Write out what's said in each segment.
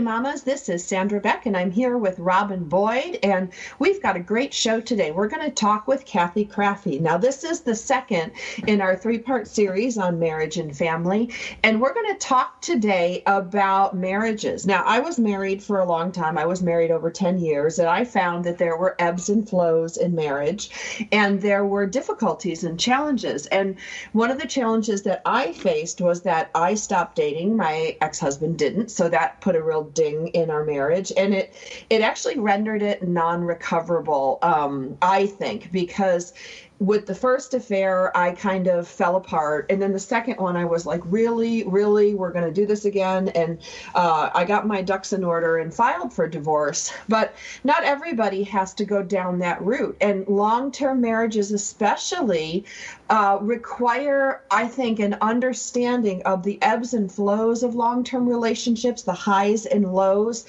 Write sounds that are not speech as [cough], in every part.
Mamas, this is Sandra Beck, and I'm here with Robin Boyd, and we've got a great show today. We're going to talk with Kathy Krafve. Now, this is the second in our three part series on marriage and family, and we're going to talk today about marriages. Now, I was married for a long time, I was married over 10 years, and I found that there were ebbs and flows in marriage, and there were difficulties and challenges. And one of the challenges that I faced was that I stopped dating, my ex husband didn't, so that put a real ding in our marriage, and it it actually rendered it non-recoverable. Um, I think because with the first affair, I kind of fell apart. And then the second one, I was like, really, really, we're going to do this again. And uh, I got my ducks in order and filed for divorce. But not everybody has to go down that route. And long term marriages, especially, uh, require, I think, an understanding of the ebbs and flows of long term relationships, the highs and lows,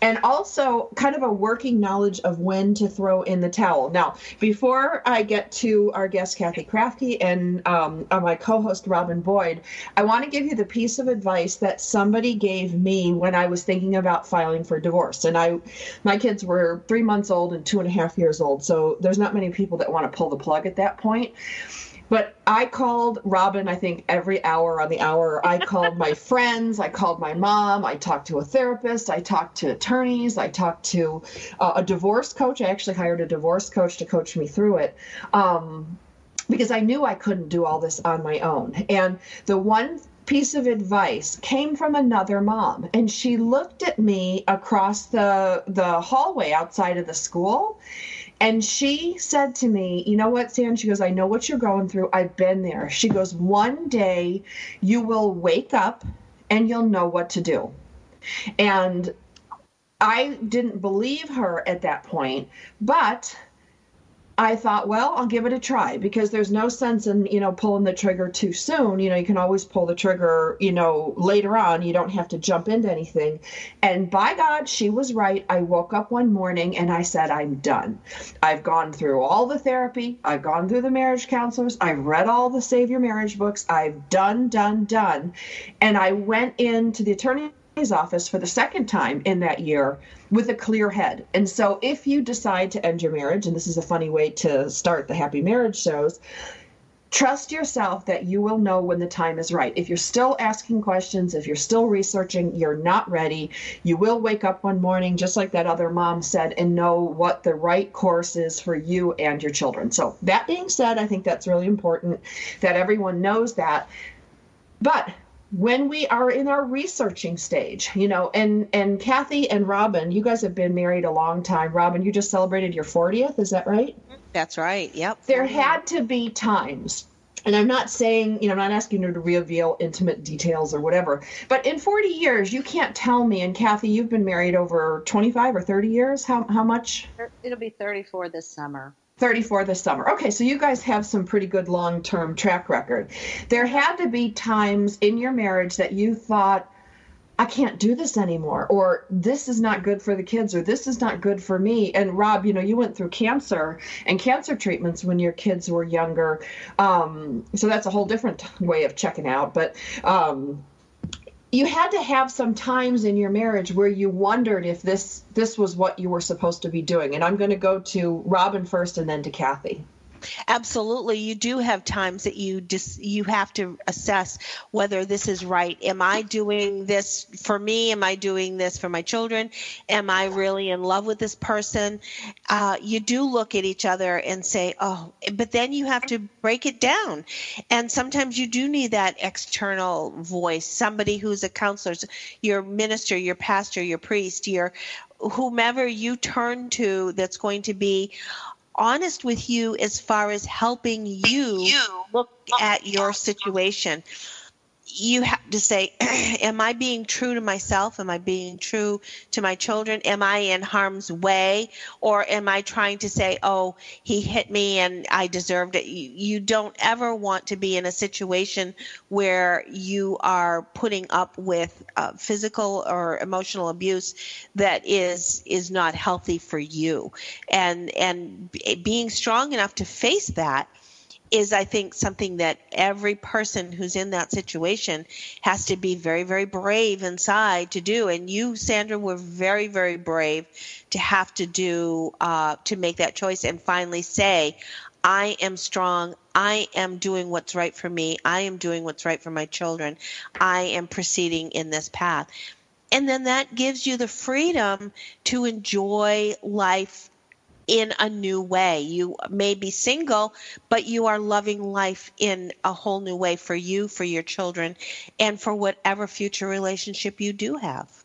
and also kind of a working knowledge of when to throw in the towel. Now, before I get to our guest Kathy Krafve and um, uh, my co-host Robin Boyd, I want to give you the piece of advice that somebody gave me when I was thinking about filing for divorce. And I, my kids were three months old and two and a half years old, so there's not many people that want to pull the plug at that point. But I called Robin, I think, every hour on the hour. I [laughs] called my friends, I called my mom, I talked to a therapist, I talked to attorneys, I talked to uh, a divorce coach. I actually hired a divorce coach to coach me through it. Um, because I knew I couldn't do all this on my own. And the one piece of advice came from another mom and she looked at me across the the hallway outside of the school and she said to me, You know what, Sam? She goes, I know what you're going through. I've been there. She goes, One day you will wake up and you'll know what to do. And I didn't believe her at that point, but I thought, well, I'll give it a try because there's no sense in, you know, pulling the trigger too soon. You know, you can always pull the trigger, you know, later on. You don't have to jump into anything. And by God, she was right. I woke up one morning and I said, I'm done. I've gone through all the therapy, I've gone through the marriage counselors, I've read all the Save Your Marriage books, I've done, done, done. And I went into the attorney office for the second time in that year with a clear head. And so if you decide to end your marriage, and this is a funny way to start the happy marriage shows, trust yourself that you will know when the time is right. If you're still asking questions, if you're still researching, you're not ready, you will wake up one morning, just like that other mom said, and know what the right course is for you and your children. So, that being said, I think that's really important that everyone knows that. But when we are in our researching stage you know and and kathy and robin you guys have been married a long time. Robin you just celebrated your 40th is that right? That's right yep. There had to be times and i'm not saying you know i'm not asking her to reveal intimate details or whatever but in 40 years you can't tell me and kathy you've been married over 25 or 30 years? How, how much? It'll be 34 this summer 34 this summer. Okay, so you guys have some pretty good long term track record. There had to be times in your marriage that you thought, I can't do this anymore, or this is not good for the kids, or this is not good for me. And Rob, you know, you went through cancer and cancer treatments when your kids were younger. Um, so that's a whole different way of checking out. But um, you had to have some times in your marriage where you wondered if this this was what you were supposed to be doing. And i'm going to go to robin first and then to kathy Absolutely, you do have times that you just you have to assess whether this is right. Am I doing this for me? Am I doing this for my children? Am I really in love with this person? Uh, you do look at each other and say, "Oh," but then you have to break it down. And sometimes you do need that external voice, somebody who's a counselor, your minister, your pastor, your priest, your whomever you turn to that's going to be honest with you as far as helping you look at your situation. You have to say, [clears throat] Am I being true to myself? Am I being true to my children? Am I in harm's way? Or am I trying to say, Oh, he hit me and I deserved it? You, you don't ever want to be in a situation where you are putting up with uh, physical or emotional abuse that is is not healthy for you. And and being strong enough to face that is I think something that every person who's in that situation has to be very very brave inside to do and you Sandra were very very brave to have to do uh, to make that choice and finally say I am strong. I am doing what's right for me. I am doing what's right for my children. I am proceeding in this path. And then that gives you the freedom to enjoy life in a new way. You may be single, but you are loving life in a whole new way for you, for your children, and for whatever future relationship you do have.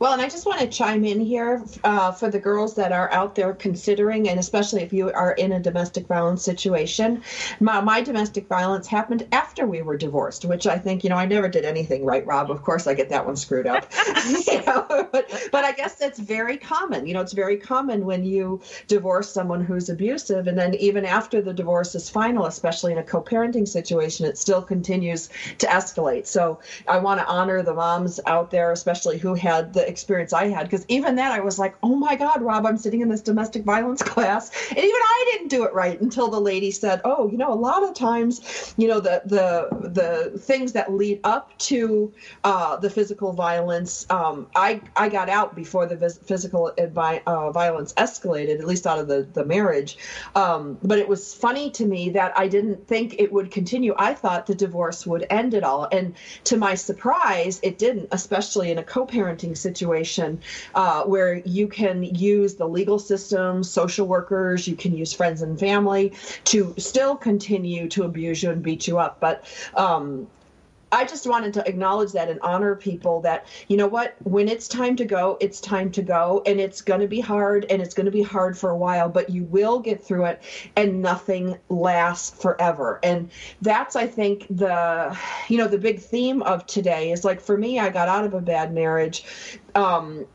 Well, and I just want to chime in here uh, for the girls that are out there considering, and especially if you are in a domestic violence situation. My, my, domestic violence happened after we were divorced, which I think, you know, I never did anything right, Rob. Of course, I get that one screwed up. [laughs] [laughs] you know, but, but I guess that's very common. You know, it's very common when you divorce someone who's abusive, and then even after the divorce is final, especially in a co parenting situation, it still continues to escalate. So I want to honor the moms out there, especially who had the experience I had because even then I was like, oh my God, Rob, I'm sitting in this domestic violence [laughs] class, and even I didn't do it right until the lady said, oh, you know, a lot of times, you know, the the the things that lead up to uh, the physical violence, um, I I got out before the vis- physical advi- uh, violence escalated, at least out of the the marriage. Um, but it was funny to me that I didn't think it would continue. I thought the divorce would end it all, and to my surprise, it didn't, especially in a co-parenting situation situation uh, where you can use the legal system, social workers, you can use friends and family to still continue to abuse you and beat you up. But um, I just wanted to acknowledge that and honor people that, you know what, when it's time to go, it's time to go. And it's going to be hard and it's going to be hard for a while, but you will get through it and nothing lasts forever. And that's, I think, the, you know, the big theme of today is like for me, I got out of a bad marriage. Um,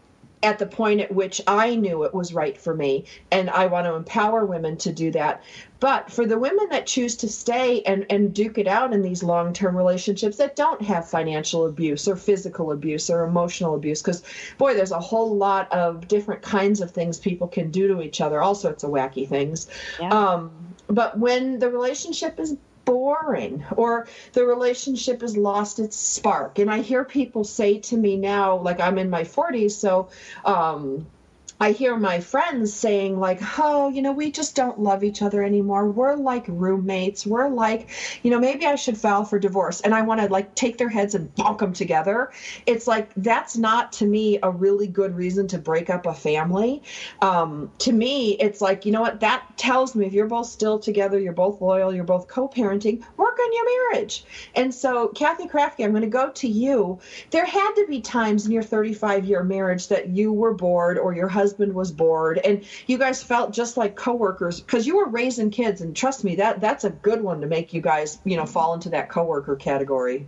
at the point at which I knew it was right for me. And I want to empower women to do that. But for the women that choose to stay and, and duke it out in these long term relationships that don't have financial abuse or physical abuse or emotional abuse, because boy, there's a whole lot of different kinds of things people can do to each other, all sorts of wacky things. Yeah. Um, but when the relationship is boring or the relationship has lost its spark. And i hear people say to me now like i'm in my 40s so um I hear my friends saying, like, oh, you know, we just don't love each other anymore. We're like roommates. We're like, you know, maybe I should file for divorce. And I want to like take their heads and bonk them together. It's like, that's not to me a really good reason to break up a family. Um, to me, it's like, you know what? That tells me if you're both still together, you're both loyal, you're both co parenting, work on your marriage. And so, Kathy Krafve, I'm going to go to you. There had to be times in your 35 year marriage that you were bored or your husband husband was bored and you guys felt just like coworkers because you were raising kids and trust me that that's a good one to make you guys you know fall into that coworker category.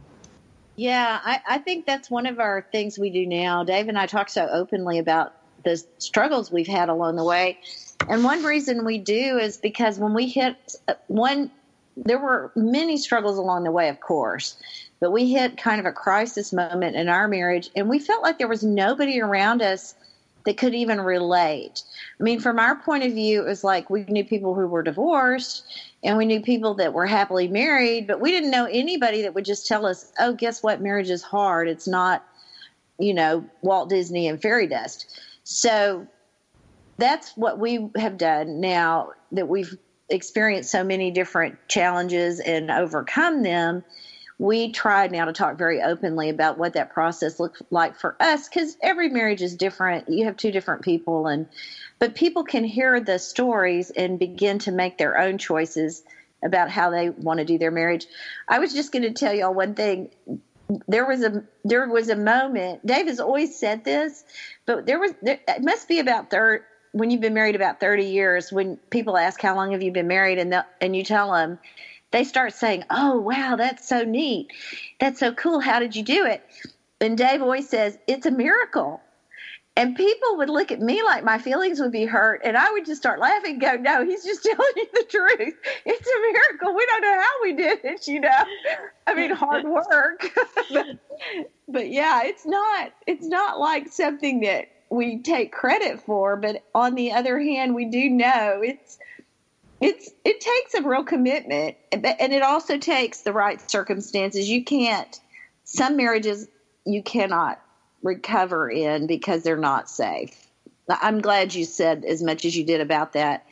Yeah I, I think that's one of our things we do now. Dave and i talk so openly about the struggles we've had along the way and one reason we do is because when we hit uh, one there were many struggles along the way of course but we hit kind of a crisis moment in our marriage and we felt like there was nobody around us that could even relate. I mean, from our point of view, it was like we knew people who were divorced and we knew people that were happily married, but we didn't know anybody that would just tell us, oh, guess what? Marriage is hard. It's not, you know, Walt Disney and fairy dust. So that's what we have done now that we've experienced so many different challenges and overcome them we try now to talk very openly about what that process looks like for us because every marriage is different. You have two different people, and but people can hear the stories and begin to make their own choices about how they want to do their marriage. I was just going to tell y'all one thing. There was a there was a moment. Dave has always said this, but there was there, it must be about third when you've been married about thirty years. When people ask how long have you been married, and the, and you tell them they start saying, "Oh, wow, that's so neat. That's so cool. How did you do it?" And Dave always says, "It's a miracle." And people would look at me like my feelings would be hurt, and I would just start laughing go, No, he's just [laughs] telling you the truth. It's a miracle. We don't know how we did it, you know. I mean, hard [laughs] work. but, [laughs] but yeah, it's not it's not like something that we take credit for, but on the other hand, we do know it's it's it takes a real commitment and it also takes the right circumstances. You can't some marriages you cannot recover in because they're not safe. I'm glad you said as much as you did about that.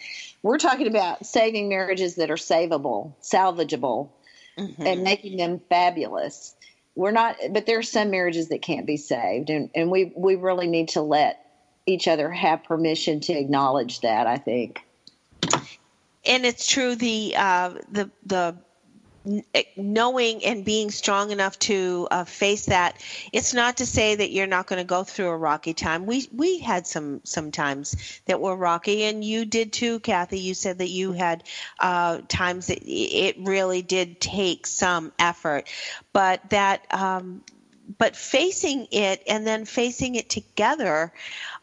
We're talking about saving marriages that are savable, salvageable, mm-hmm. and making them fabulous. We're not, but there are some marriages that can't be saved, and, and we we really need to let each other have permission to acknowledge that. I think. And it's true. The uh, the the knowing and being strong enough to uh, face that it's not to say that you're not going to go through a rocky time we we had some some times that were rocky and you did too kathy you said that you had uh, times that it really did take some effort but that um, but facing it and then facing it together,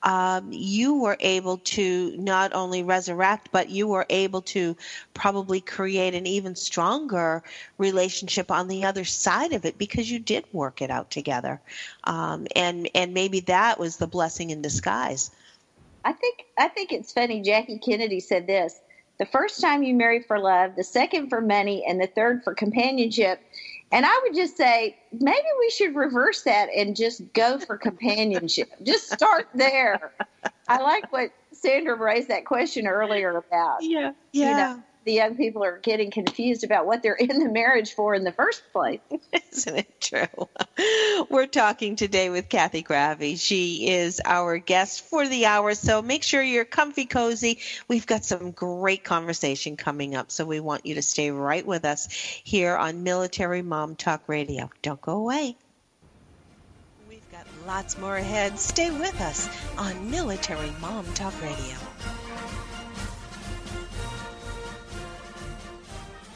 um, you were able to not only resurrect, but you were able to probably create an even stronger relationship on the other side of it because you did work it out together, um, and and maybe that was the blessing in disguise. I think I think it's funny. Jackie Kennedy said this: the first time you marry for love, the second for money, and the third for companionship and I would just say maybe we should reverse that and just go for companionship. [laughs] just start there. I like what Sandra raised that question earlier about. Yeah. Yeah. You know, the young people are getting confused about what they're [laughs] in the marriage for in the first place. [laughs] Isn't it true? [laughs] We're talking today with Kathy Krafve. She is our guest for the hour, so make sure you're comfy cozy. We've got some great conversation coming up, so we want you to stay right with us here on Military Mom Talk Radio. Don't go away. We've got lots more ahead. Stay with us on Military Mom Talk Radio.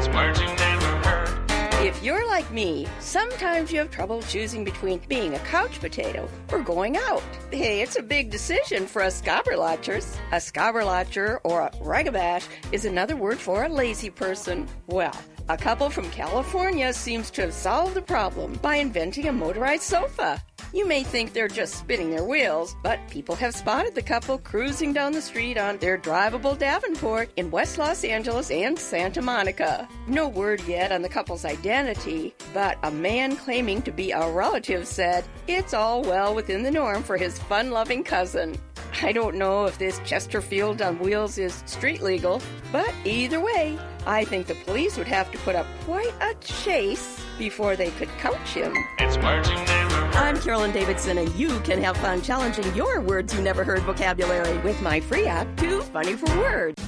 It's words you never heard. If you're like me, sometimes you have trouble choosing between being a couch potato or going out. Hey, it's a big decision for us scobberlotchers. A scobberlotcher or a ragabash is another word for a lazy person. Well, a couple from California seems to have solved the problem by inventing a motorized sofa. You may think they're just spinning their wheels, but people have spotted the couple cruising down the street on their drivable Davenport in West Los Angeles and Santa Monica. No word yet on the couple's identity, but a man claiming to be a relative said it's all well within the norm for his fun loving cousin. I don't know if this Chesterfield on wheels is street legal, but either way, I think the police would have to put up quite a chase before they could coach him. It's words you never heard. I'm Carolyn Davidson, and you can have fun challenging your words you never heard vocabulary with my free app, Too Funny for Words.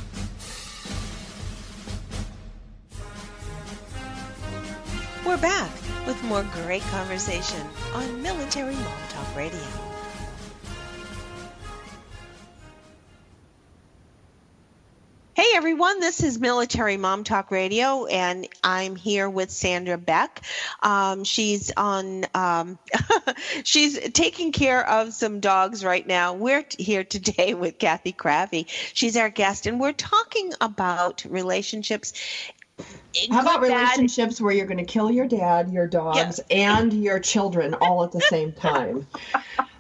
We're back with more great conversation on Military Mom Talk Radio. Hey everyone, this is Military Mom Talk Radio, and I'm here with Sandra Beck. Um, she's on, um, [laughs] she's taking care of some dogs right now. We're here today [laughs] with Kathy Krafve. She's our guest, and we're talking about relationships How about relationships where you're going to kill your dad, your dogs, and your children all at the same [laughs] time?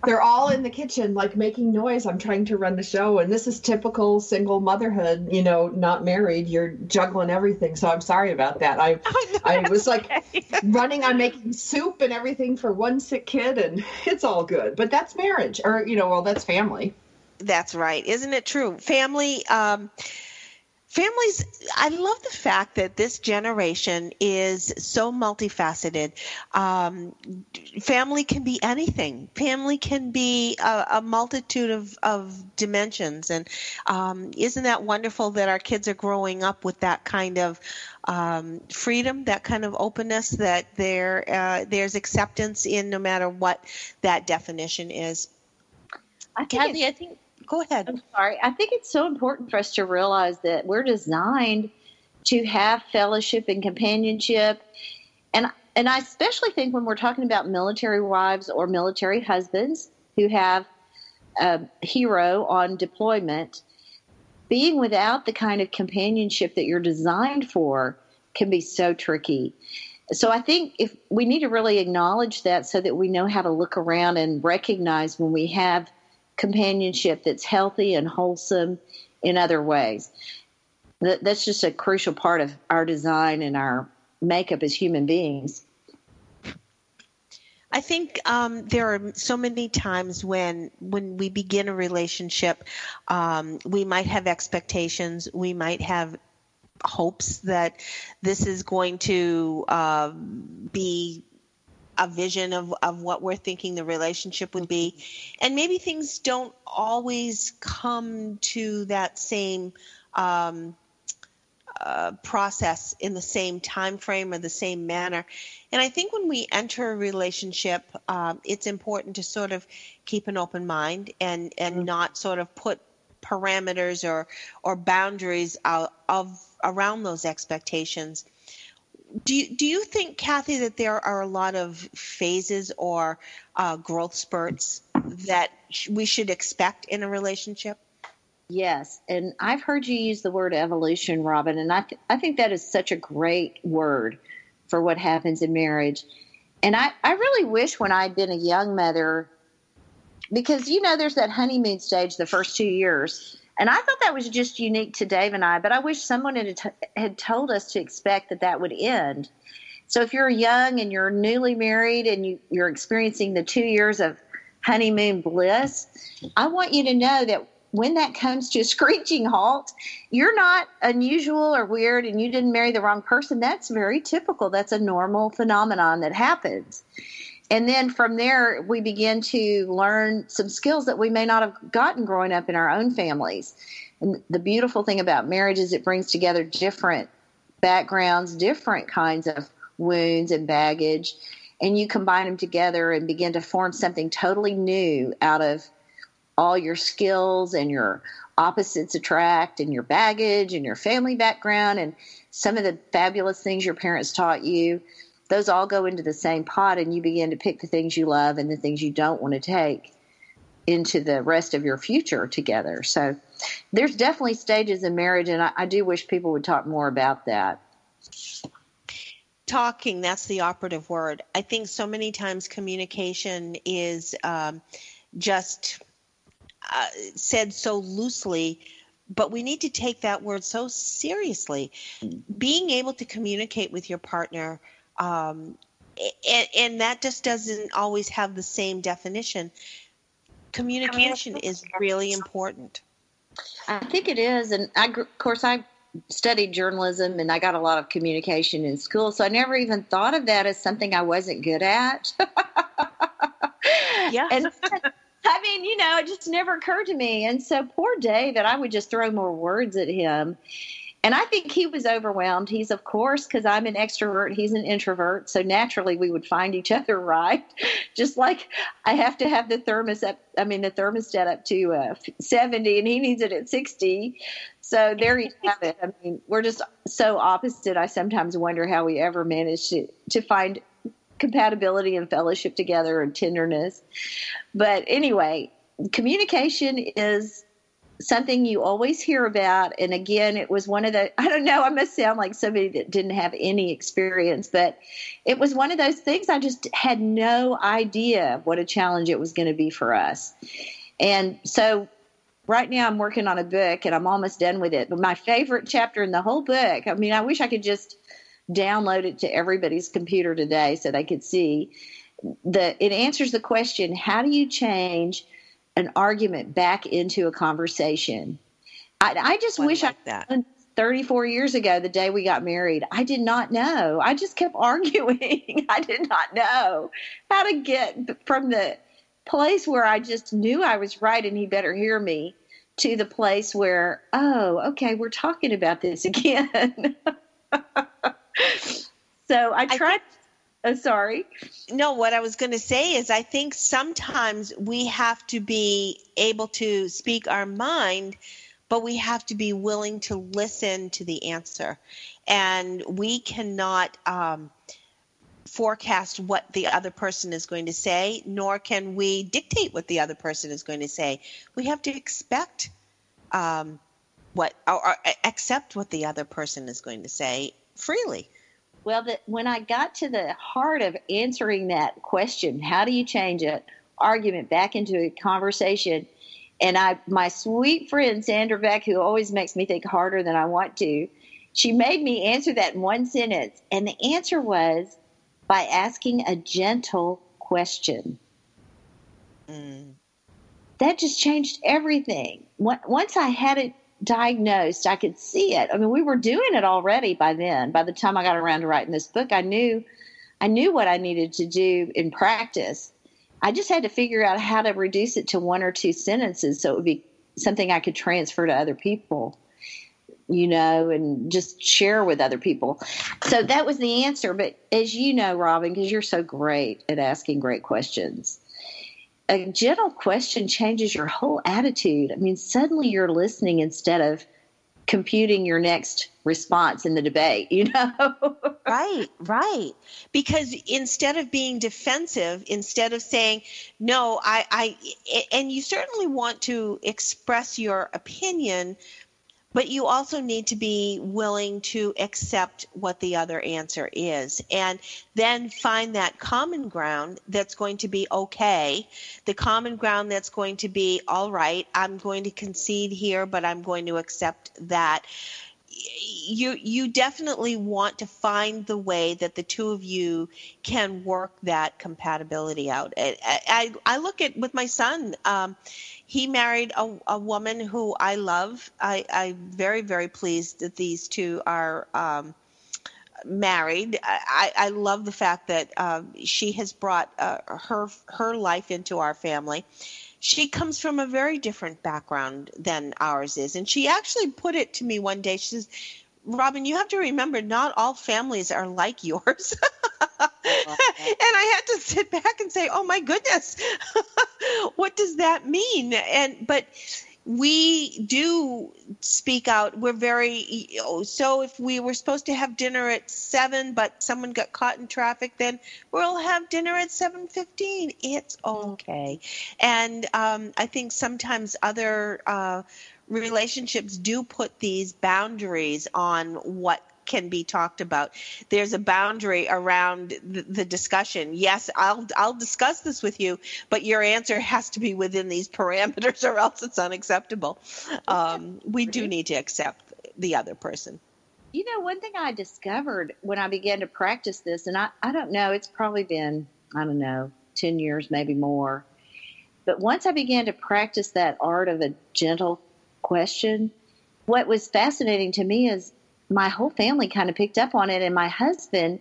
They're all in the kitchen, like making noise. I'm trying to run the show, and this is typical single motherhood. You know, not married. You're juggling everything. So I'm sorry about that. I, [laughs] I was like running on making soup and everything for one sick kid, and [laughs] it's all good. But that's marriage, or you know, well, that's family. That's right. Isn't it true? Family, um, families, I love the fact that this generation is so multifaceted. Um, family can be anything. Family can be a, a multitude of, of dimensions. And um, isn't that wonderful that our kids are growing up with that kind of um, freedom, that kind of openness, that there uh, there's acceptance in no matter what that definition is. I think Kathy, I think. Go ahead. I'm sorry. I think it's so important for us to realize that we're designed to have fellowship and companionship, and and I especially think when we're talking about military wives or military husbands who have a hero on deployment, being without the kind of companionship that you're designed for can be so tricky. So I think if we need to really acknowledge that so that we know how to look around and recognize when we have companionship that's healthy and wholesome in other ways. That's just a crucial part of our design and our makeup as human beings. I think um, there are so many times when when we begin a relationship, um, we might have expectations, we might have hopes that this is going to uh, be a vision of, of what we're thinking the relationship would be. And maybe things don't always come to that same um, uh, process in the same time frame or the same manner. And I think when we enter a relationship, um, it's important to sort of keep an open mind and, and not sort of put parameters or, or boundaries out of around those expectations do you, do you think, Kathy, that there are a lot of phases or uh, growth spurts that we should expect in a relationship? Yes, and I've heard you use the word evolution, Robin, and I th- I think that is such a great word for what happens in marriage. And I, I really wish when I'd been a young mother, because you know there's that honeymoon stage the first two years, and I thought that was just unique to Dave and I, but I wish someone had, had told us to expect that that would end. So if you're young and you're newly married and you, you're experiencing the two years of honeymoon bliss, I want you to know that when that comes to a [laughs] screeching halt, you're not unusual or weird and you didn't marry the wrong person. That's very typical. That's a normal phenomenon that happens. And then from there, we begin to learn some skills that we may not have gotten growing up in our own families. And the beautiful thing about marriage is it brings together different backgrounds, different kinds of wounds and baggage, and you combine them together and begin to form something totally new out of all your skills and your opposites attract and your baggage and your family background and some of the fabulous things your parents taught you those all go into the same pot and you begin to pick the things you love and the things you don't want to take into the rest of your future together. So there's definitely stages in marriage, and I, I do wish people would talk more about that. Talking, that's the operative word. I think so many times communication is um, just uh, said so loosely but we need to take that word so seriously. Being able to communicate with your partner um, and, and, that just doesn't always have the same definition. Communication is really important. I think it is, and I, of course, I studied journalism and I got a lot of communication in school, so I never even thought of that as something I wasn't good at. yeah. [laughs] And [laughs] I mean, you know, it just never occurred to me. And so poor Dave, that I would just throw more words at him. And I think he was overwhelmed. He's, of course, because I'm an extrovert, he's an introvert. So naturally, we would find each other [laughs] right. Just like I have to have the thermos up, I mean, the thermostat up to uh, 70 and he needs it at 60. So there you have it. I mean, we're just so opposite. I sometimes wonder how we ever managed to, to find compatibility and fellowship together and tenderness. But anyway, communication is something you always hear about. And again, it was one of the, I don't know, I must sound like somebody that didn't have any experience, but it was one of those things I just had no idea what a challenge it was going to be for us. And so right now I'm working on a book and I'm almost done with it. But my favorite chapter in the whole book, I mean, I wish I could just download it to everybody's computer today so they could see the it answers the question how do you change an argument back into a conversation. I, I just I wish like i that. 34 years ago the day we got married. I did not know. I just kept [laughs] arguing. I did not know how to get from the place where i just knew i was right and he better hear me to the place where oh okay we're talking about this [laughs] again. [laughs] So i I oh, sorry No, what I was going to say is I think sometimes we have to be able to speak our mind, but we have to be willing to listen to the answer. And we cannot um, forecast what the other person is going to say, nor can we dictate what the other person is going to say. We have to expect um, what or, or accept what the other person is going to say freely. Well, the, when I got to the heart of answering that question, how do you change an argument back into a conversation? And I, my sweet friend Sandra Beck, who always makes me think harder than I want to, she made me answer that in one sentence. And the answer was by asking a gentle question. Mm. That just changed everything. Once I had it diagnosed, I could see it. I mean, we were doing it already by then. By the time I got around to writing this book, I knew I knew what I needed to do in practice. I just had to figure out how to reduce it to one or two sentences so it would be something I could transfer to other people, you know, and just share with other people. So that was the answer. But as you know, Robin, because you're so great at asking great questions, a gentle question changes your whole attitude. I mean, suddenly you're listening instead of computing your next response in the debate, you [laughs] know? Right, right. Because instead of being defensive, instead of saying, no, I, I, and you certainly want to express your opinion, but you also need to be willing to accept what the other answer is and then find that common ground that's going to be okay the common ground that's going to be all right i'm going to concede here but i'm going to accept that you you definitely want to find the way that the two of you can work that compatibility out. I I, I look at with my son. Um, he married a, a woman who I love. I, I'm very very pleased that these two are. Um, married I, I love the fact that uh, she has brought uh, her her life into our family she comes from a very different background than ours is and she actually put it to me one day she says Robin, you have to remember not all families are like yours. [laughs] and I had to sit back and say, "Oh my goodness. [laughs] what does that mean?" And but we do speak out. We're very so if we were supposed to have dinner at 7 but someone got caught in traffic then we'll have dinner at 7:15. It's okay. And um, I think sometimes other uh, relationships do put these boundaries on what can be talked about. There's a boundary around the, the, discussion. Yes, I'll I'll discuss this with you, but your answer has to be within these parameters, [laughs] or else it's unacceptable. Um, we do need to accept the other person. You know, one thing I discovered when I began to practice this, and I, I don't know, it's probably been, I don't know, 10 years, maybe more. But once I began to practice that art of a gentle question. What was fascinating to me is my whole family kind of picked up on it, and my husband.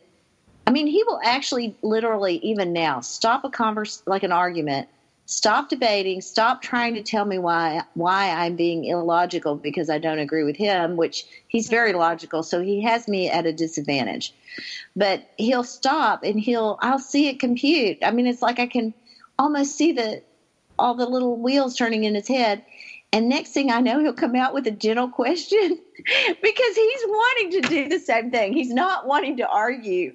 I mean, he will actually, literally, even now, stop a converse like an argument, stop debating, stop trying to tell me why why I'm being illogical because I don't agree with him, which he's very logical, so he has me at a disadvantage. But he'll stop and he'll I'll see it compute. I mean, it's like I can almost see the all the little wheels turning in his head and next thing I know, he'll come out with a gentle [laughs] question because he's wanting to do the same thing. He's not wanting to argue.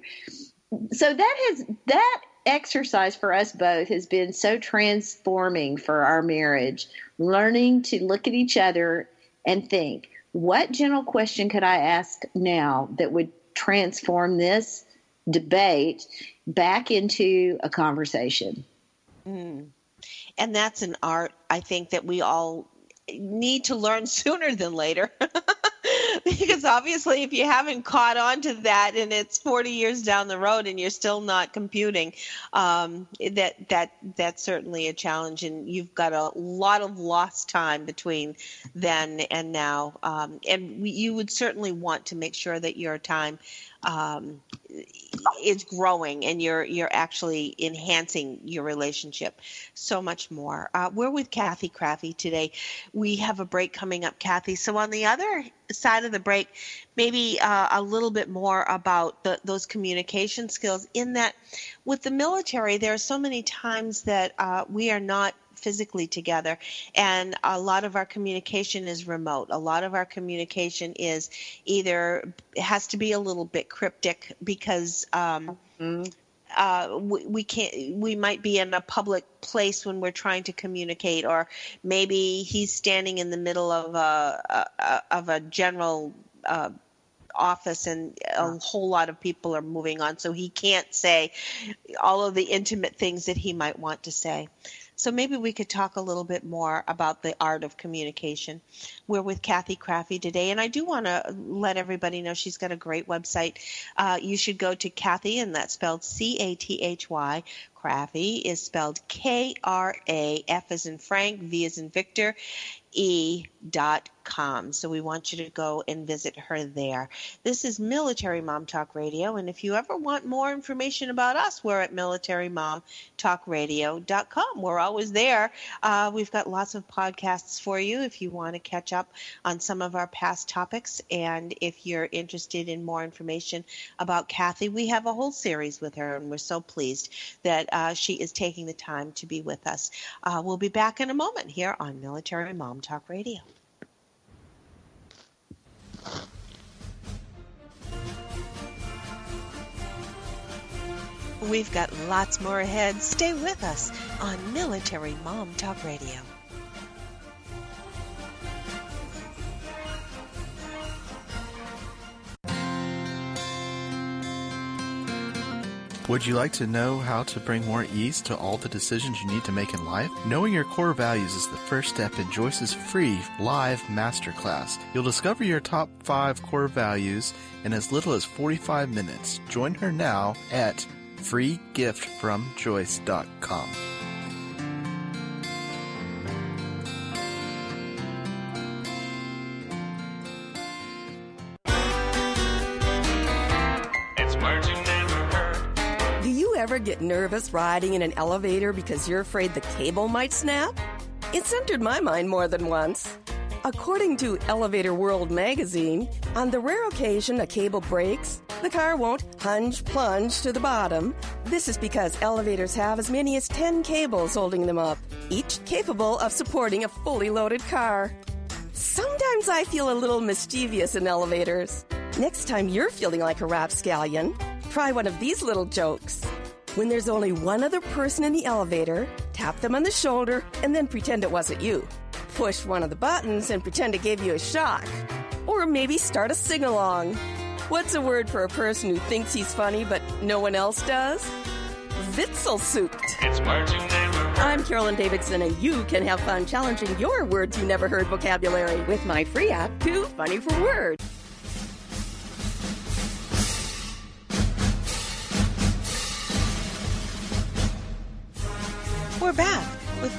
So that has that exercise for us both has been so transforming for our marriage. Learning to look at each other and think, what general question could I ask now that would transform this debate back into a conversation? Mm. And that's an art, I think, that we all need to learn [laughs] sooner than later. [laughs] [laughs] because obviously if you haven't caught on to that and it's 40 years down the road and you're still not computing um, that that that's certainly a challenge. And you've got a lot of lost time between then and now. Um, and you would certainly want to make sure that your time um, is growing and you're you're actually enhancing your relationship so much more. Uh, we're with Kathy Krafve today. We have a break coming up, Kathy. So on the other side of the break, maybe uh, a little bit more about the, those communication skills. In that, with the military, there are so many times that uh, we are not physically together. And a lot of our communication is remote. A lot of our communication is either has to be a little bit cryptic because. Um, mm-hmm. Uh, we, we, can't. We might be in a public place when we're trying to communicate, or maybe he's standing in the middle of a, a of a general uh, office, and a whole lot of people are moving on, so he can't say all of the intimate things that he might want to say. So maybe we could talk a little bit more about the art of communication. We're with Kathy Krafve today, and I do want to let everybody know she's got a great website. Uh, you should go to Kathy, and that's spelled C A T H Y. Krafve is spelled K R A F as in Frank, V as in Victor, E dot So we want you to go and visit her there. This is Military Mom Talk Radio, and if you ever want more information about us, we're at military.momtalkradio.com. We're always there. Uh, we've got lots of podcasts for you if you want to catch up on some of our past topics, and if you're interested in more information about Kathy, we have a whole series with her, and we're so pleased that uh, she is taking the time to be with us. Uh, we'll be back in a moment here on Military Mom Talk Radio. We've got lots more ahead. Stay with us on Military Mom Talk Radio. Would you like to know how to bring more ease to all the decisions you need to make in life? Knowing your core values is the first step in Joyce's free live masterclass. You'll discover your top five core values in as little as 45 minutes. Join her now at freegiftfromjoyce.com. ever get nervous riding in an elevator because you're afraid the cable might snap? It's entered my mind more than once. According to Elevator World magazine, on the rare occasion a cable breaks, the car won't hunge plunge to the bottom. This is because elevators have as many as 10 cables holding them up, each capable of supporting a fully loaded car. Sometimes I feel a little mischievous in elevators. Next time you're feeling like a rapscallion, try one of these little jokes. When there's only one other person in the elevator, tap them on the shoulder and then pretend it wasn't you. Push one of the buttons and pretend it gave you a shock. Or maybe start a sing along. What's a word for a person who thinks he's funny but no one else does? Witzelsucht. It's words you never heard. I'm Carolyn Davidson, and you can have fun challenging your words you never heard vocabulary with my free app, Too Funny for Words.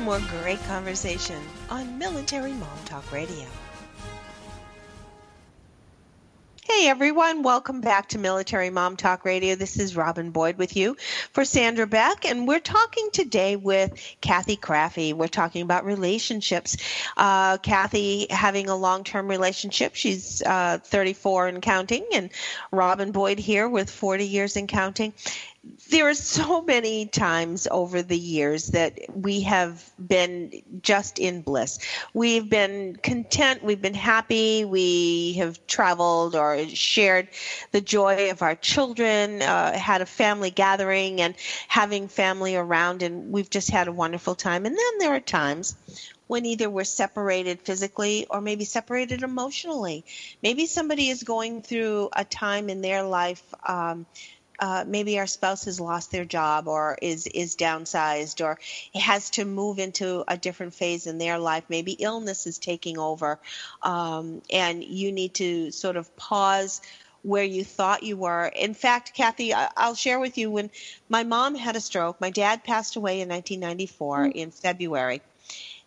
More great conversation on Military Mom Talk Radio. Hey everyone, welcome back to Military Mom Talk Radio. This is Robin Boyd with you for Sandra Beck, and we're talking today with Kathy Krafve. We're talking about relationships. Uh, Kathy having a long term relationship. She's uh, 34 and counting, and Robin Boyd here with 40 years and counting. There are so many times over the years that we have been just in bliss. We've been content, we've been happy, we have traveled or shared the joy of our children, uh, had a family gathering and having family around, and we've just had a wonderful time. And then there are times when either we're separated physically or maybe separated emotionally. Maybe somebody is going through a time in their life. Um, uh, maybe our spouse has lost their job or is is downsized or has to move into a different phase in their life. Maybe illness is taking over, um, and you need to sort of pause where you thought you were. In fact, Cathy, I'll share with you when my mom had a stroke. My dad passed away in 1994 mm-hmm. in February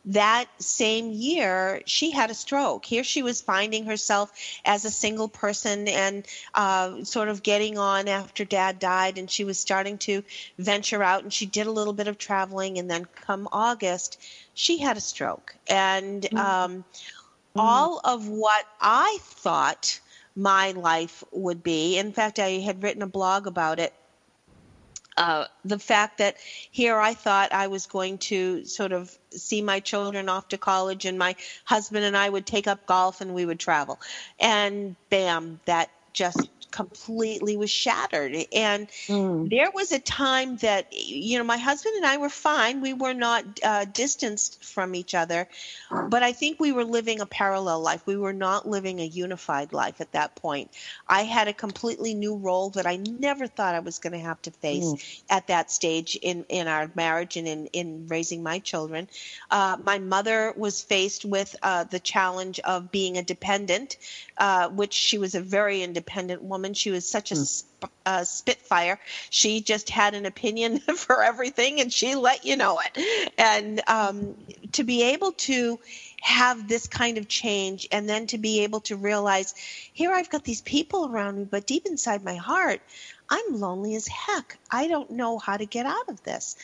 that same year, she had a stroke. Here she was finding herself as a single person and uh, sort of getting on after dad died, and she was starting to venture out, and she did a little bit of traveling. And then come August, she had a stroke. And mm-hmm. um, mm-hmm. all of what I thought my life would be, in fact, I had written a blog about it uh, the fact that here I thought I was going to sort of see my children off to college, and my husband and I would take up golf and we would travel. And bam, that just completely was shattered. And mm. there was a time that, you know, my husband and I were fine. We were not uh, distanced from each other, but I think we were living a parallel life. We were not living a unified life at that point. I had a completely new role that I never thought I was going to have to face mm. at that stage in, in our marriage and in, in raising my children. Uh, my mother was faced with uh, the challenge of being a dependent, uh, which she was a very independent woman woman. She was such a mm. sp- uh, spitfire. She just had an opinion [laughs] for everything, and she let you know it. And um, to be able to have this kind of change, and then to be able to realize, here I've got these people around me, but deep inside my heart, I'm lonely as heck. I don't know how to get out of this.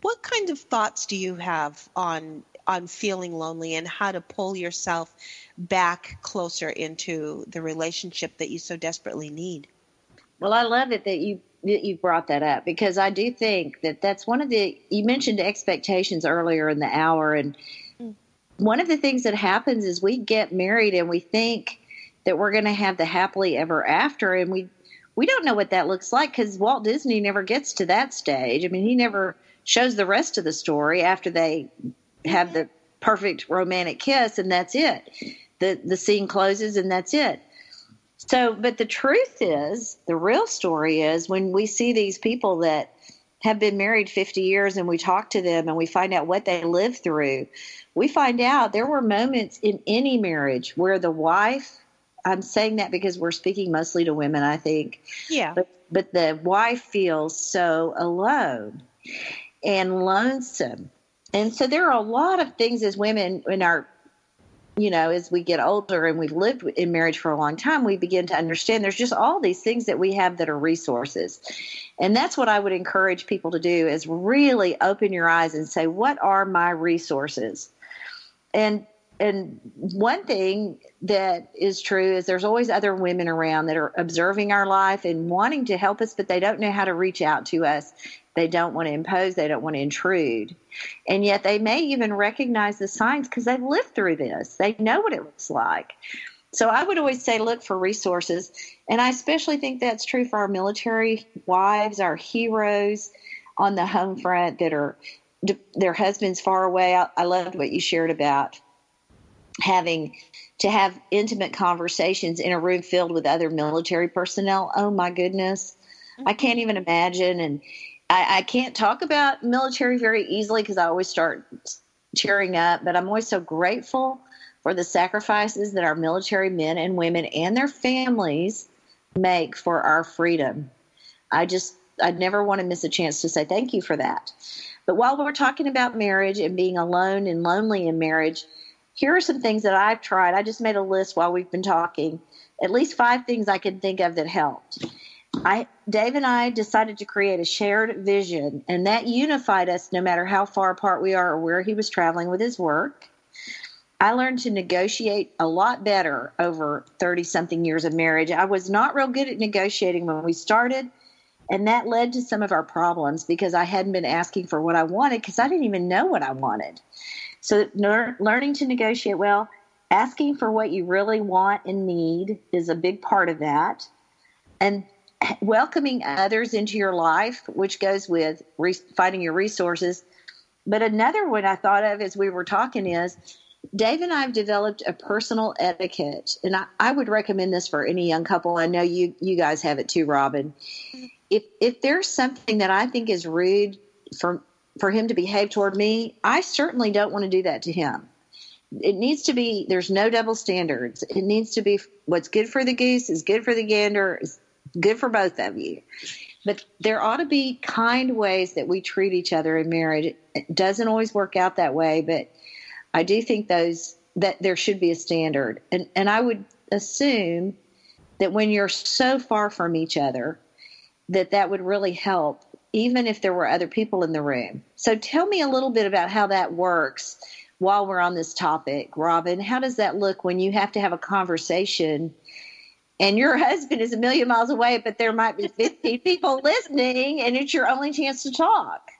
What kind of thoughts do you have on on feeling lonely and how to pull yourself back closer into the relationship that you so desperately need. Well, I love it that you that you brought that up because I do think that that's one of the you mentioned expectations earlier in the hour and mm. one of the things that happens is we get married and we think that we're going to have the happily ever after and we we don't know what that looks like because Walt Disney never gets to that stage. I mean, he never shows the rest of the story after they have the perfect romantic kiss and that's it the the scene closes and that's it. So, but the truth is, the real story is when we see these people that have been married 50 years and we talk to them and we find out what they lived through, we find out there were moments in any marriage where the wife, I'm saying that because we're speaking mostly to women, I think. Yeah. But, but the wife feels so alone and lonesome. And so there are a lot of things as women in our you know, as we get older and we've lived in marriage for a long time, we begin to understand there's just all these things that we have that are resources. And that's what I would encourage people to do is really open your eyes and say, what are my resources? And and one thing that is true is there's always other women around that are observing our life and wanting to help us, but they don't know how to reach out to us they don't want to impose, they don't want to intrude. And yet they may even recognize the signs because they've lived through this. They know what it looks like. So I would always say look for resources. And I especially think that's true for our military wives, our heroes on the home front that are their husbands far away. I, I loved what you shared about having to have intimate conversations in a room filled with other military personnel. Oh my goodness. I mm-hmm. can't even imagine. And I, I can't talk about military very easily because I always start cheering up, but I'm always so grateful for the sacrifices that our military men and women and their families make for our freedom. I just, I'd never want to miss a chance to say thank you for that. But while we're talking about marriage and being alone and lonely in marriage, here are some things that I've tried. I just made a list while we've been talking, at least five things I can think of that helped. I Dave and I decided to create a shared vision, and that unified us no matter how far apart we are or where he was traveling with his work. I learned to negotiate a lot better over 30 something years of marriage. I was not real good at negotiating when we started, And that led to some of our problems because I hadn't been asking for what I wanted because I didn't even know what I wanted. So, learning to negotiate well, asking for what you really want and need is a big part of that. And welcoming others into your life, which goes with re- finding your resources. But another one I thought of as we were talking is Dave and I have developed a personal etiquette, and I, I would recommend this for any young couple. I know you you guys have it too, Robin. If if there's something that I think is rude for for him to behave toward me, I certainly don't want to do that to him. It needs to be there's no double standards. It needs to be what's good for the goose is good for the gander, is good for both of you. But there ought to be kind ways that we treat each other in marriage. It doesn't always work out that way, but I do think those that there should be a standard. And and I would assume that when you're so far from each other, that that would really help even if there were other people in the room. So tell me a little bit about how that works while we're on this topic, Robin. How does that look when you have to have a conversation and your [laughs] husband is a million miles away, but there might be 50 [laughs] people listening and it's your only chance to talk?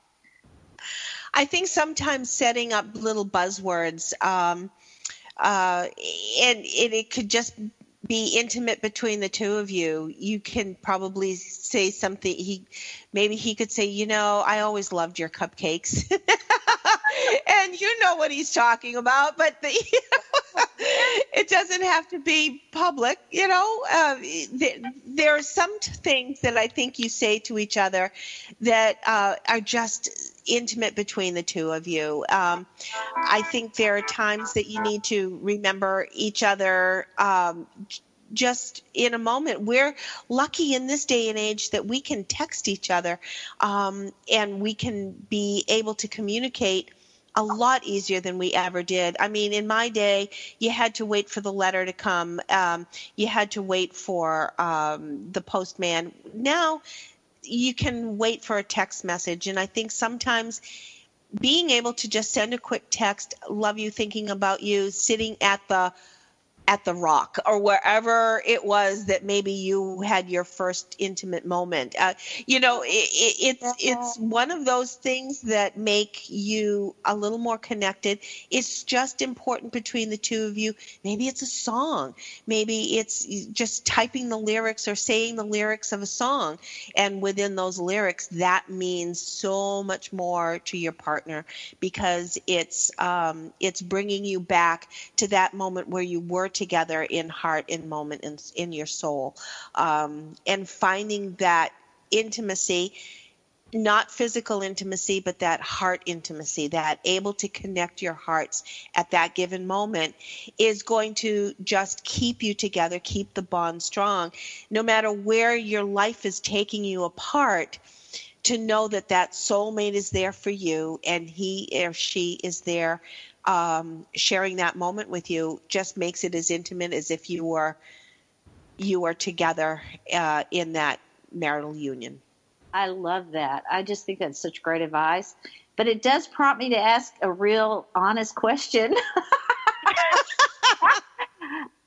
I think sometimes setting up little buzzwords, um, uh, and, and it could just be intimate between the two of you you can probably say something he maybe he could say you know i always loved your cupcakes. [laughs] And you know what he's talking about but the, [laughs] it doesn't have to be public you know? Uh, there, there, are some things that i think you say to each other that uh, are just intimate between the two of you. Um, I think there are times that you need to remember each other. Um, just in a moment. We're lucky in this day and age that we can text each other um, and we can be able to communicate a lot easier than we ever did. I mean, in my day, you had to wait for the letter to come. Um, you had to wait for um, the postman. Now, you can wait for a text message. And I think sometimes being able to just send a quick text, love you, thinking about you, sitting at the at the rock or wherever it was that maybe you had your first intimate moment. Uh, you know it, it, it's it's one of those things that make you a little more connected. It's just important between the two of you. Maybe it's a song. Maybe it's just typing the lyrics or saying the lyrics of a song. And within those lyrics that means so much more to your partner because it's um, it's bringing you back to that moment where you were together in heart, in moment, in, in your soul. Um, and finding that intimacy, not physical intimacy, but that heart intimacy, that able to connect your hearts at that given moment is going to just keep you together, keep the bond strong. No matter where your life is taking you apart, to know that that soulmate is there for you and he or she is there um, sharing that moment with you just makes it as intimate as if you were you were together uh, in that marital union. I love that. I just think that's such great advice. But it does prompt me to ask a real honest question. [laughs]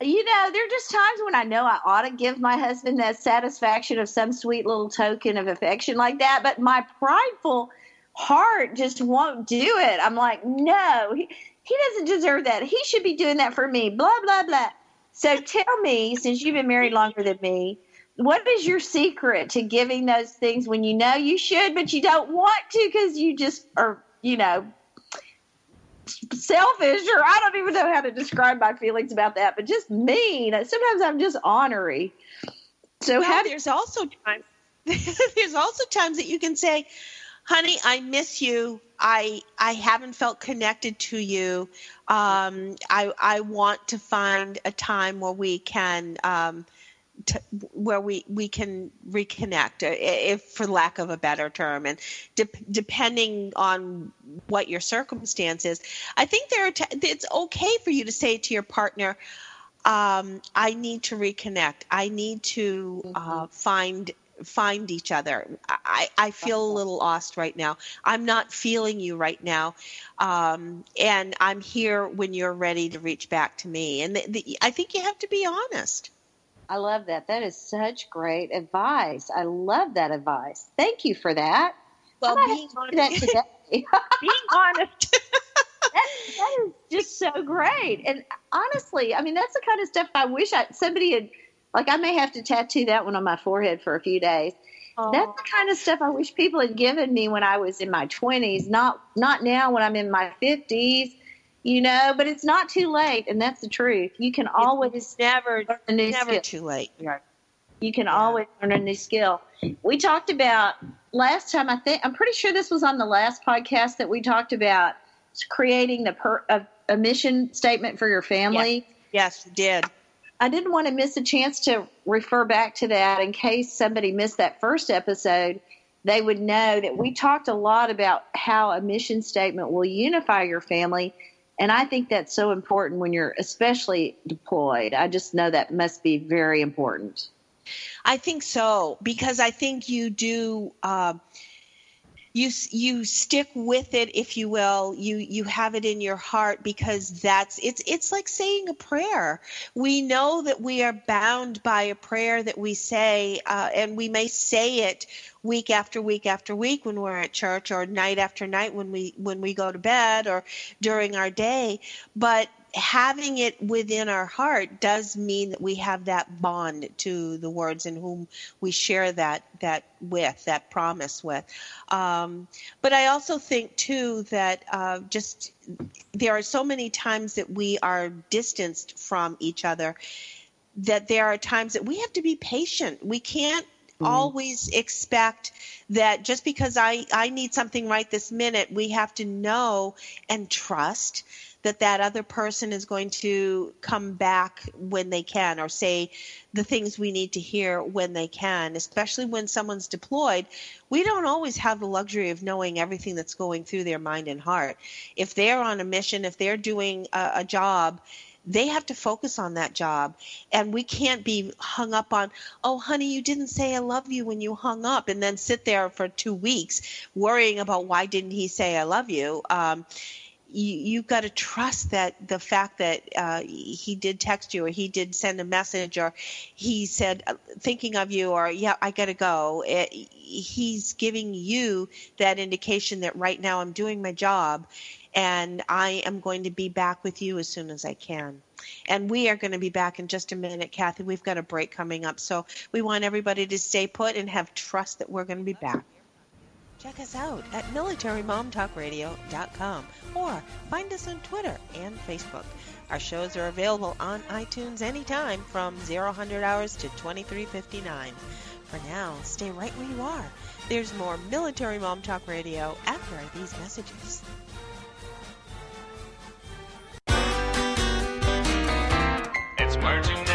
you know, there are just times when I know I ought to give my husband that satisfaction of some sweet little token of affection like that, but my prideful heart just won't do it. I'm like, no, he, he doesn't deserve that. He should be doing that for me, blah, blah, blah. So tell me, since you've been married longer than me, what is your secret to giving those things when you know you should, but you don't want to because you just are, you know, selfish or I don't even know how to describe my feelings about that, but just mean. Sometimes I'm just honorary. So well, how there's also times [laughs] there's also times that you can say, honey, I miss you. I I haven't felt connected to you. Um, I I want to find a time where we can um, to, where we we can reconnect, uh, if for lack of a better term, and de- depending on what your circumstance is, I think there are t- it's okay for you to say to your partner. Um, I need to reconnect. I need to uh, mm-hmm. find find each other. I, I feel a little lost right now. I'm not feeling you right now. Um, and I'm here when you're ready to reach back to me. And the, the, I think you have to be honest. I love that. That is such great advice. I love that advice. Thank you for that. Well, being have that honest, today. [laughs] [laughs] being honest. that, that is just so great. And honestly, I mean, that's the kind of stuff I wish I somebody had. Like, I may have to tattoo that one on my forehead for a few days. That's the kind of stuff I wish people had given me when I was in my twenties. Not not now when I'm in my fifties. You know, but it's not too late, and that's the truth. You can always It's never, learn a new never skill. too late. You can always learn a new skill. We talked about last time. I think I'm pretty sure this was on the last podcast that we talked about creating the per, a, a mission statement for your family. Yes, you did. I didn't want to miss a chance to refer back to that in case somebody missed that first episode. They would know that we talked a lot about how a mission statement will unify your family. And I think that's so important when you're especially deployed. I just know that must be very important. I think so because I think you do. Uh, you you stick with it, if you will. You you have it in your heart because that's it's it's like saying a prayer. We know that we are bound by a prayer that we say, uh, and we may say it week after week after week when we're at church, or night after night when we when we go to bed, or during our day. But having it within our heart does mean that we have that bond to the words in whom we share that that with that promise with. Um, but i also think too that uh, just there are so many times that we are distanced from each other that there are times that we have to be patient. We can't always expect that just because I, I need something right this minute, we have to know and trust that that other person is going to come back when they can or say the things we need to hear when they can, especially when someone's deployed. We don't always have the luxury of knowing everything that's going through their mind and heart. If they're on a mission, if they're doing a, a job, they have to focus on that job and we can't be hung up on oh honey you didn't say i love you when you hung up and then sit there for two weeks worrying about why didn't he say i love you um, you, you've got to trust that the fact that uh, he did text you or he did send a message or he said uh, thinking of you or yeah i gotta go it, he's giving you that indication that right now i'm doing my job and I am going to be back with you as soon as I can. And we are going to be back in just a minute, Cathy. We've got a break coming up, so we want everybody to stay put and have trust that we're going to be back. Check us out at militarymomtalkradio.com or find us on Twitter and Facebook. Our shows are available on iTunes anytime from 0 hours to 2359. For now, stay right where you are. There's more Military Mom Talk Radio after these messages. It's heard.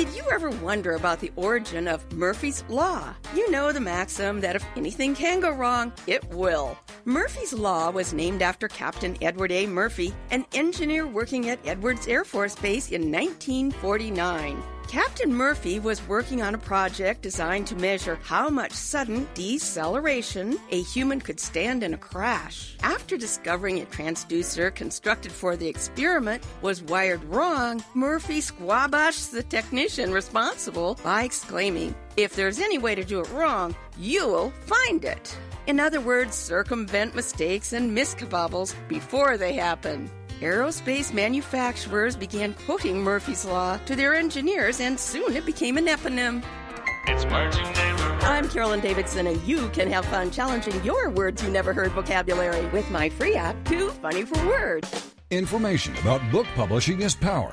Did you ever wonder about the origin of Murphy's Law? You know the maxim that if anything can go wrong, it will. Murphy's Law was named after Captain Edward A. Murphy, an engineer working at Edwards Air Force Base in 1949. Captain Murphy was working on a project designed to measure how much sudden deceleration a human could stand in a crash. After discovering a transducer constructed for the experiment was wired wrong, Murphy squabashed the technician responsible by exclaiming, If there's any way to do it wrong, you'll find it. In other words, circumvent mistakes and miskabobbles before they happen. Aerospace manufacturers began quoting Murphy's Law to their engineers, and soon it became an eponym. It's words you. I'm Carolyn Davidson, and you can have fun challenging your words you never heard vocabulary with my free app, Too Funny for Words. Information about book publishing is power.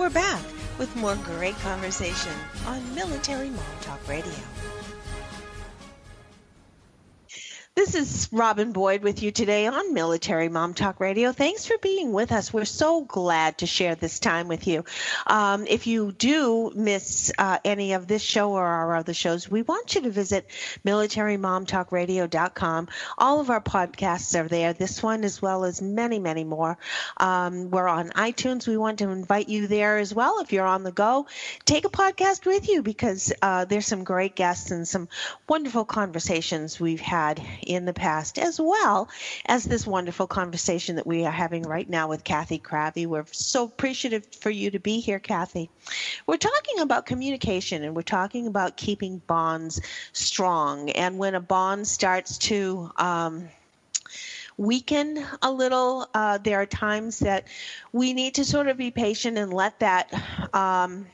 We're back with more great conversation on Military Mom Talk Radio. This is Robin Boyd with you today on Military Mom Talk Radio. Thanks for being with us. We're so glad to share this time with you. Um, if you do miss uh, any of this show or our other shows, we want you to visit militarymomtalkradio.com. All of our podcasts are there, this one as well as many, many more. Um, we're on iTunes. We want to invite you there as well. If you're on the go, take a podcast with you because uh, there's some great guests and some wonderful conversations we've had in the past, as well as this wonderful conversation that we are having right now with Cathy Krafve. We're so appreciative for you to be here, Cathy. We're talking about communication and we're talking about keeping bonds strong. And when a bond starts to, um, weaken a little. Uh, there are times that we need to sort of be patient and let that um,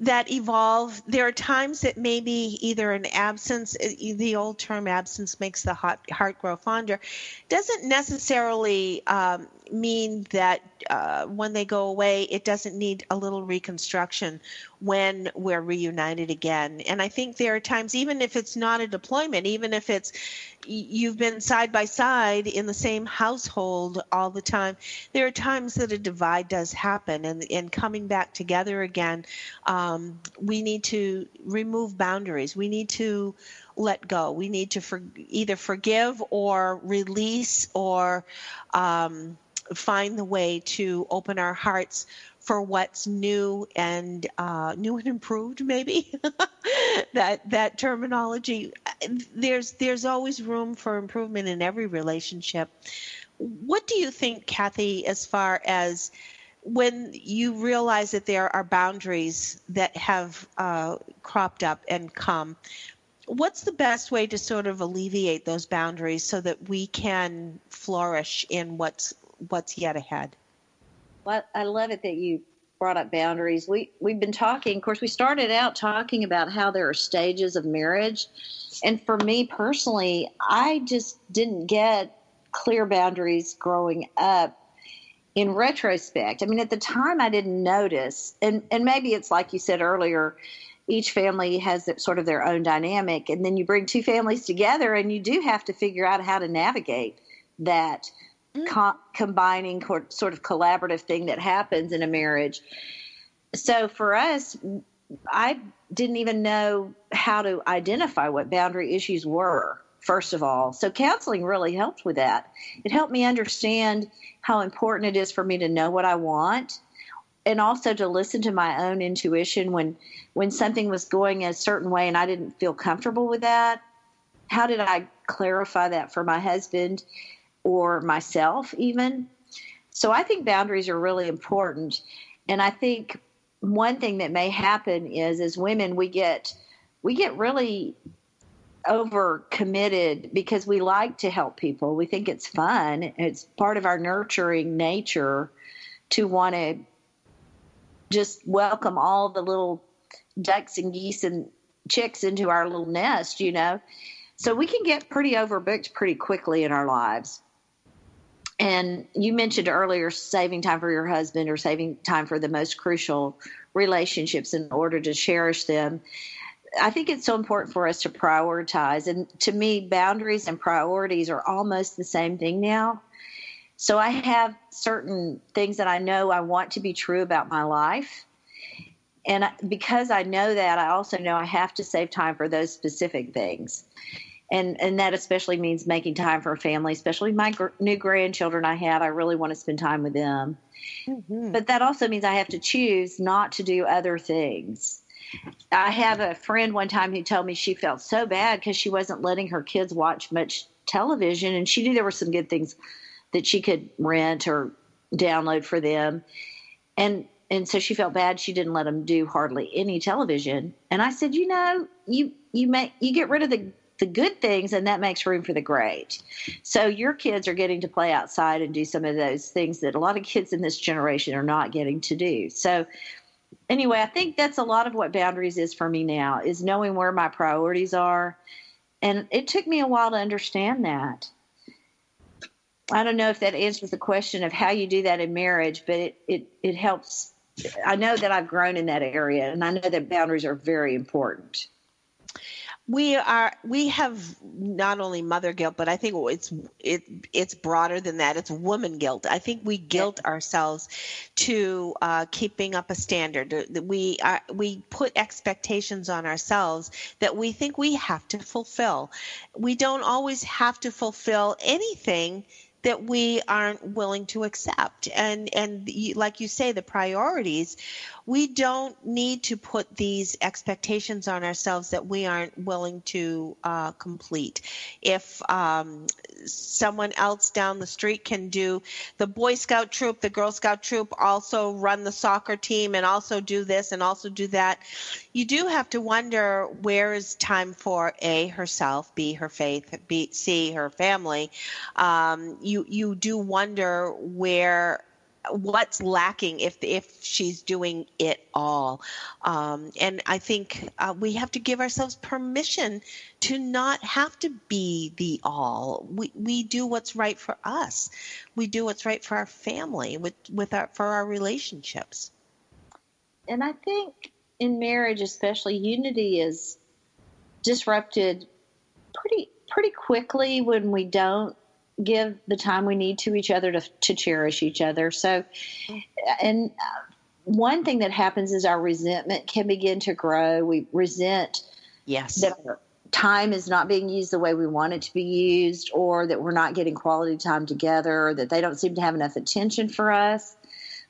that evolve. There are times that maybe either an absence, the old term absence makes the heart, heart grow fonder, doesn't necessarily um, mean that uh, when they go away, it doesn't need a little reconstruction when we're reunited again. And I think there are times, even if it's not a deployment, even if it's you've been side by side in the same household all the time, there are times that a divide does happen. And, and coming back together again, um, we need to remove boundaries. We need to let go. We need to for, either forgive or release or um, find the way to open our hearts for what's new and uh, new and improved, maybe [laughs] that that terminology. There's there's always room for improvement in every relationship. What do you think, Cathy, as far as when you realize that there are boundaries that have uh, cropped up and come? What's the best way to sort of alleviate those boundaries so that we can flourish in what's what's yet ahead. Well, I love it that you brought up boundaries. We we've been talking. Of course, we started out talking about how there are stages of marriage, and for me personally, I just didn't get clear boundaries growing up. In retrospect, I mean, at the time, I didn't notice, and and maybe it's like you said earlier. Each family has sort of their own dynamic, and then you bring two families together, and you do have to figure out how to navigate that. Mm-hmm. co- combining co- sort of collaborative thing that happens in a marriage. So for us, I didn't even know how to identify what boundary issues were, first of all. So counseling really helped with that. It helped me understand how important it is for me to know what I want and also to listen to my own intuition when when something was going a certain way and I didn't feel comfortable with that. How did I clarify that for my husband? Or myself even. So I think boundaries are really important. And I think one thing that may happen is as women we get we get really over committed because we like to help people. We think it's fun. It's part of our nurturing nature to want to just welcome all the little ducks and geese and chicks into our little nest, you know. So we can get pretty overbooked pretty quickly in our lives. And you mentioned earlier saving time for your husband or saving time for the most crucial relationships in order to cherish them. I think it's so important for us to prioritize. And to me, boundaries and priorities are almost the same thing now. So I have certain things that I know I want to be true about my life. And because I know that, I also know I have to save time for those specific things and and that especially means making time for family especially my gr- new grandchildren i have i really want to spend time with them. Mm-hmm. but that also means i have to choose not to do other things. I have a friend one time who told me she felt so bad because she wasn't letting her kids watch much television and she knew there were some good things that she could rent or download for them. And and so she felt bad she didn't let them do hardly any television. And i said you know you you make you get rid of the the good things and that makes room for the great. So your kids are getting to play outside and do some of those things that a lot of kids in this generation are not getting to do. So anyway, I think that's a lot of what boundaries is for me now is knowing where my priorities are. And it took me a while to understand that. I don't know if that answers the question of how you do that in marriage, but it, it, it helps. I know that I've grown in that area, and I know that boundaries are very important we are we have not only mother guilt but i think it's it it's broader than that. It's woman guilt. I think we guilt ourselves to uh, keeping up a standard. We are we put expectations on ourselves that we think we have to fulfill. We don't always have to fulfill anything that we aren't willing to accept. And and like you say the priorities we don't need to put these expectations on ourselves that we aren't willing to uh, complete. If um, someone else down the street can do the Boy Scout troop, the Girl Scout troop, also run the soccer team, and also do this and also do that, you do have to wonder where is time for A, herself, B, her faith, B, C, her family. Um, you, you do wonder where what's lacking if if she's doing it all. Um, and i think uh, we have to give ourselves permission to not have to be the all. We we do what's right for us. We do what's right for our family with with our for our relationships. And i think in marriage especially unity is disrupted pretty pretty quickly when we don't give the time we need to each other to, to cherish each other. So, and uh, one thing that happens is our resentment can begin to grow. We resent yes that time is not being used the way we want it to be used, or that we're not getting quality time together, or that they don't seem to have enough attention for us.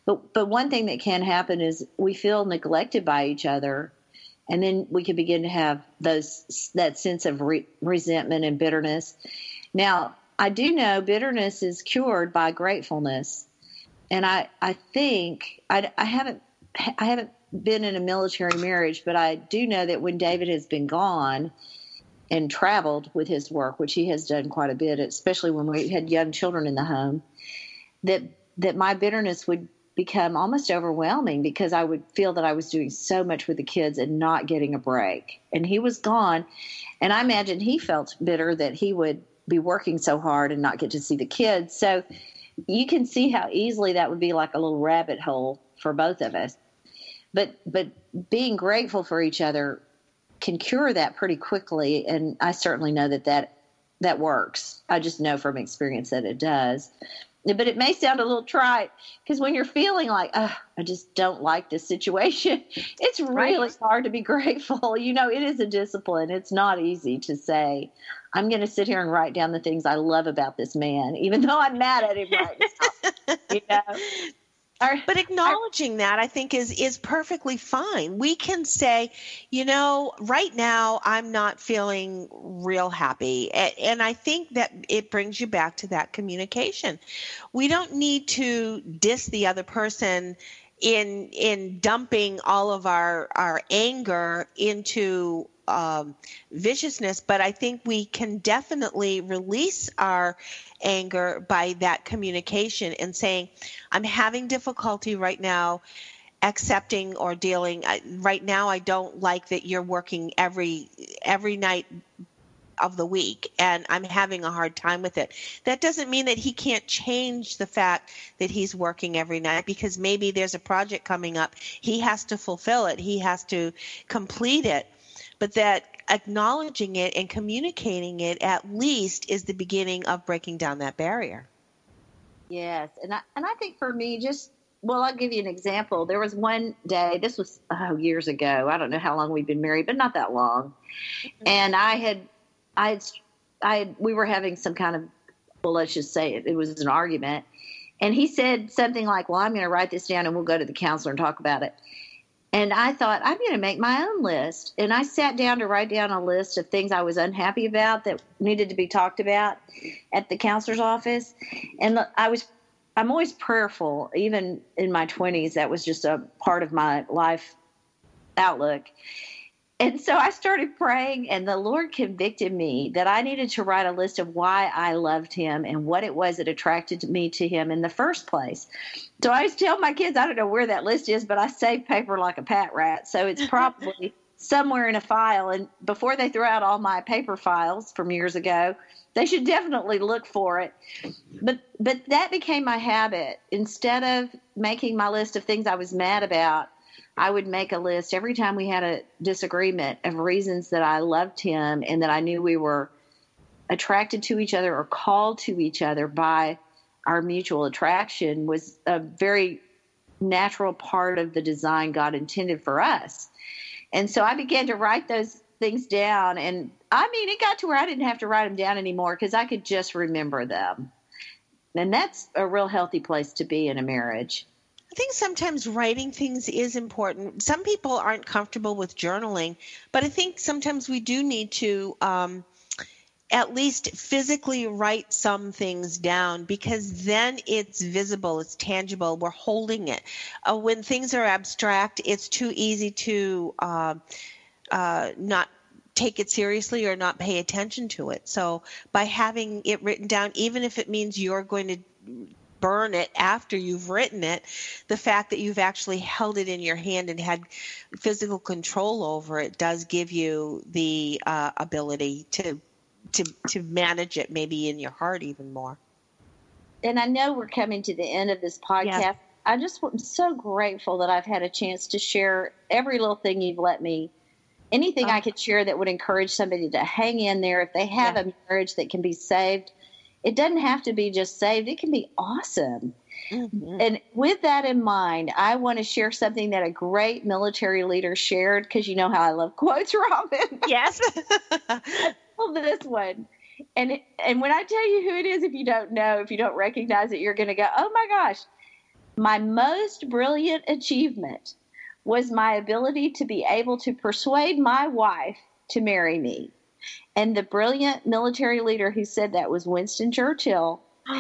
But but one thing that can happen is we feel neglected by each other, and then we can begin to have those that sense of re- resentment and bitterness. Now, I do know bitterness is cured by gratefulness. And I, I think I, I haven't I haven't been in a military marriage, but I do know that when David has been gone and traveled with his work, which he has done quite a bit, especially when we had young children in the home, that that my bitterness would become almost overwhelming because I would feel that I was doing so much with the kids and not getting a break. And he was gone, and I imagine he felt bitter that he would be working so hard and not get to see the kids. So you can see how easily that would be like a little rabbit hole for both of us. But but being grateful for each other can cure that pretty quickly, and I certainly know that that that works. I just know from experience that it does but it may sound a little trite because when you're feeling like oh, i just don't like this situation [laughs] it's really right. hard to be [laughs] grateful. You know it is a discipline. It's not easy to say i'm going to sit here and write down the things i love about this man even though i'm mad at him right now. [laughs] You know but acknowledging that I think is is perfectly fine. We can say, you know, right now I'm not feeling real happy. And I think that it brings you back to that communication. We don't need to diss the other person in in dumping all of our our anger into um, viciousness, but I think we can definitely release our anger by that communication and saying, I'm having difficulty right now accepting or dealing right now i don't like that you're working every every night of the week and I'm having a hard time with it. That doesn't mean that he can't change the fact that he's working every night because maybe there's a project coming up. He has to fulfill it. He has to complete it but that acknowledging it and communicating it at least is the beginning of breaking down that barrier. Yes, and I and I think for me, just well, I'll give you an example. There was one day, this was oh, years ago. I don't know how long we've been married, but not that long. Mm-hmm. And I had, I had, I had, we were having some kind of, well, let's just say it, it was an argument. And he said something like, "Well, I'm going to write this down, and we'll go to the counselor and talk about it." And I thought, I'm going to make my own list. And I sat down to write down a list of things I was unhappy about that needed to be talked about at the counselor's office. And I was, I'm always prayerful, even in my 20s. That was just a part of my life outlook. And so I started praying, and the Lord convicted me that I needed to write a list of why I loved Him and what it was that attracted me to Him in the first place. So I always tell my kids, I don't know where that list is, but I save paper like a pat rat. So it's [laughs] probably somewhere in a file. And before they throw out all my paper files from years ago, they should definitely look for it. But but that became my habit. Instead of making my list of things I was mad about, I would make a list every time we had a disagreement of reasons that I loved him and that I knew we were attracted to each other or called to each other by our mutual attraction was a very natural part of the design God intended for us. And so I began to write those things down. And I mean, it got to where I didn't have to write them down anymore because I could just remember them. And that's a real healthy place to be in a marriage. I think sometimes writing things is important. Some people aren't comfortable with journaling, but I think sometimes we do need to um, at least physically write some things down because then it's visible, it's tangible, we're holding it. Uh, when things are abstract, it's too easy to uh, uh, not take it seriously or not pay attention to it. So by having it written down, even if it means you're going to burn it after you've written it, the fact that you've actually held it in your hand and had physical control over it does give you the uh, ability to to to manage it maybe in your heart even more. And I know we're coming to the end of this podcast. Yes. I just am so grateful that I've had a chance to share every little thing you've let me anything Oh. I could share that would encourage somebody to hang in there if they have Yeah. a marriage that can be saved. It doesn't have to be just saved, it can be awesome. Mhm. And with that in mind, I want to share something that a great military leader shared because you know how I love [laughs] quotes, Robin. Yes. [laughs] This one. And it, and when I tell you who it is, if you don't know, if you don't recognize it, you're going to go, "Oh my gosh!" My most brilliant achievement was my ability to be able to persuade my wife to marry me. And the brilliant military leader who said that was Winston Churchill. [gasps]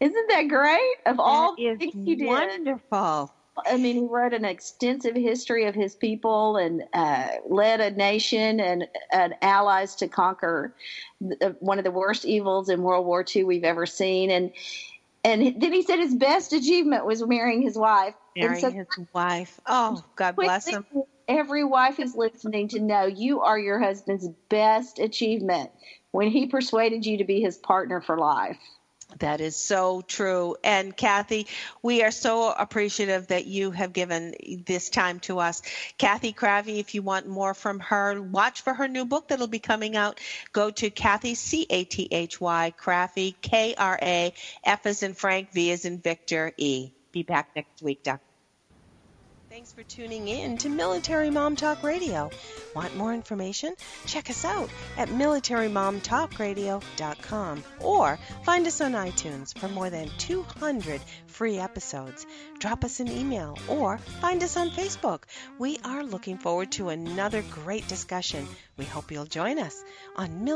Isn't that great? Of all That is things he did, wonderful. I mean, he wrote an extensive history of his people and uh, led a nation and, and allies to conquer the, one of the worst evils in World War II we've ever seen. And and then he said his best achievement was marrying his wife. Marrying so his wife. Oh, God bless him. Every wife is listening to know you are your husband's best achievement when he persuaded you to be his partner for life. That is so true. And Cathy, we are so appreciative that you have given this time to us. Cathy Krafve, if you want more from her, watch for her new book that'll be coming out. Go to Cathy, C A T H Y, Krafve, K R A, F as in Frank, V as in Victor, E. Be back next week, Doc. Thanks for tuning in to Military Mom Talk Radio. Want more information? Check us out at militarymomtalkradio.com or find us on iTunes for more than 200 free episodes. Drop us an email or find us on Facebook. We are looking forward to another great discussion. We hope you'll join us on Military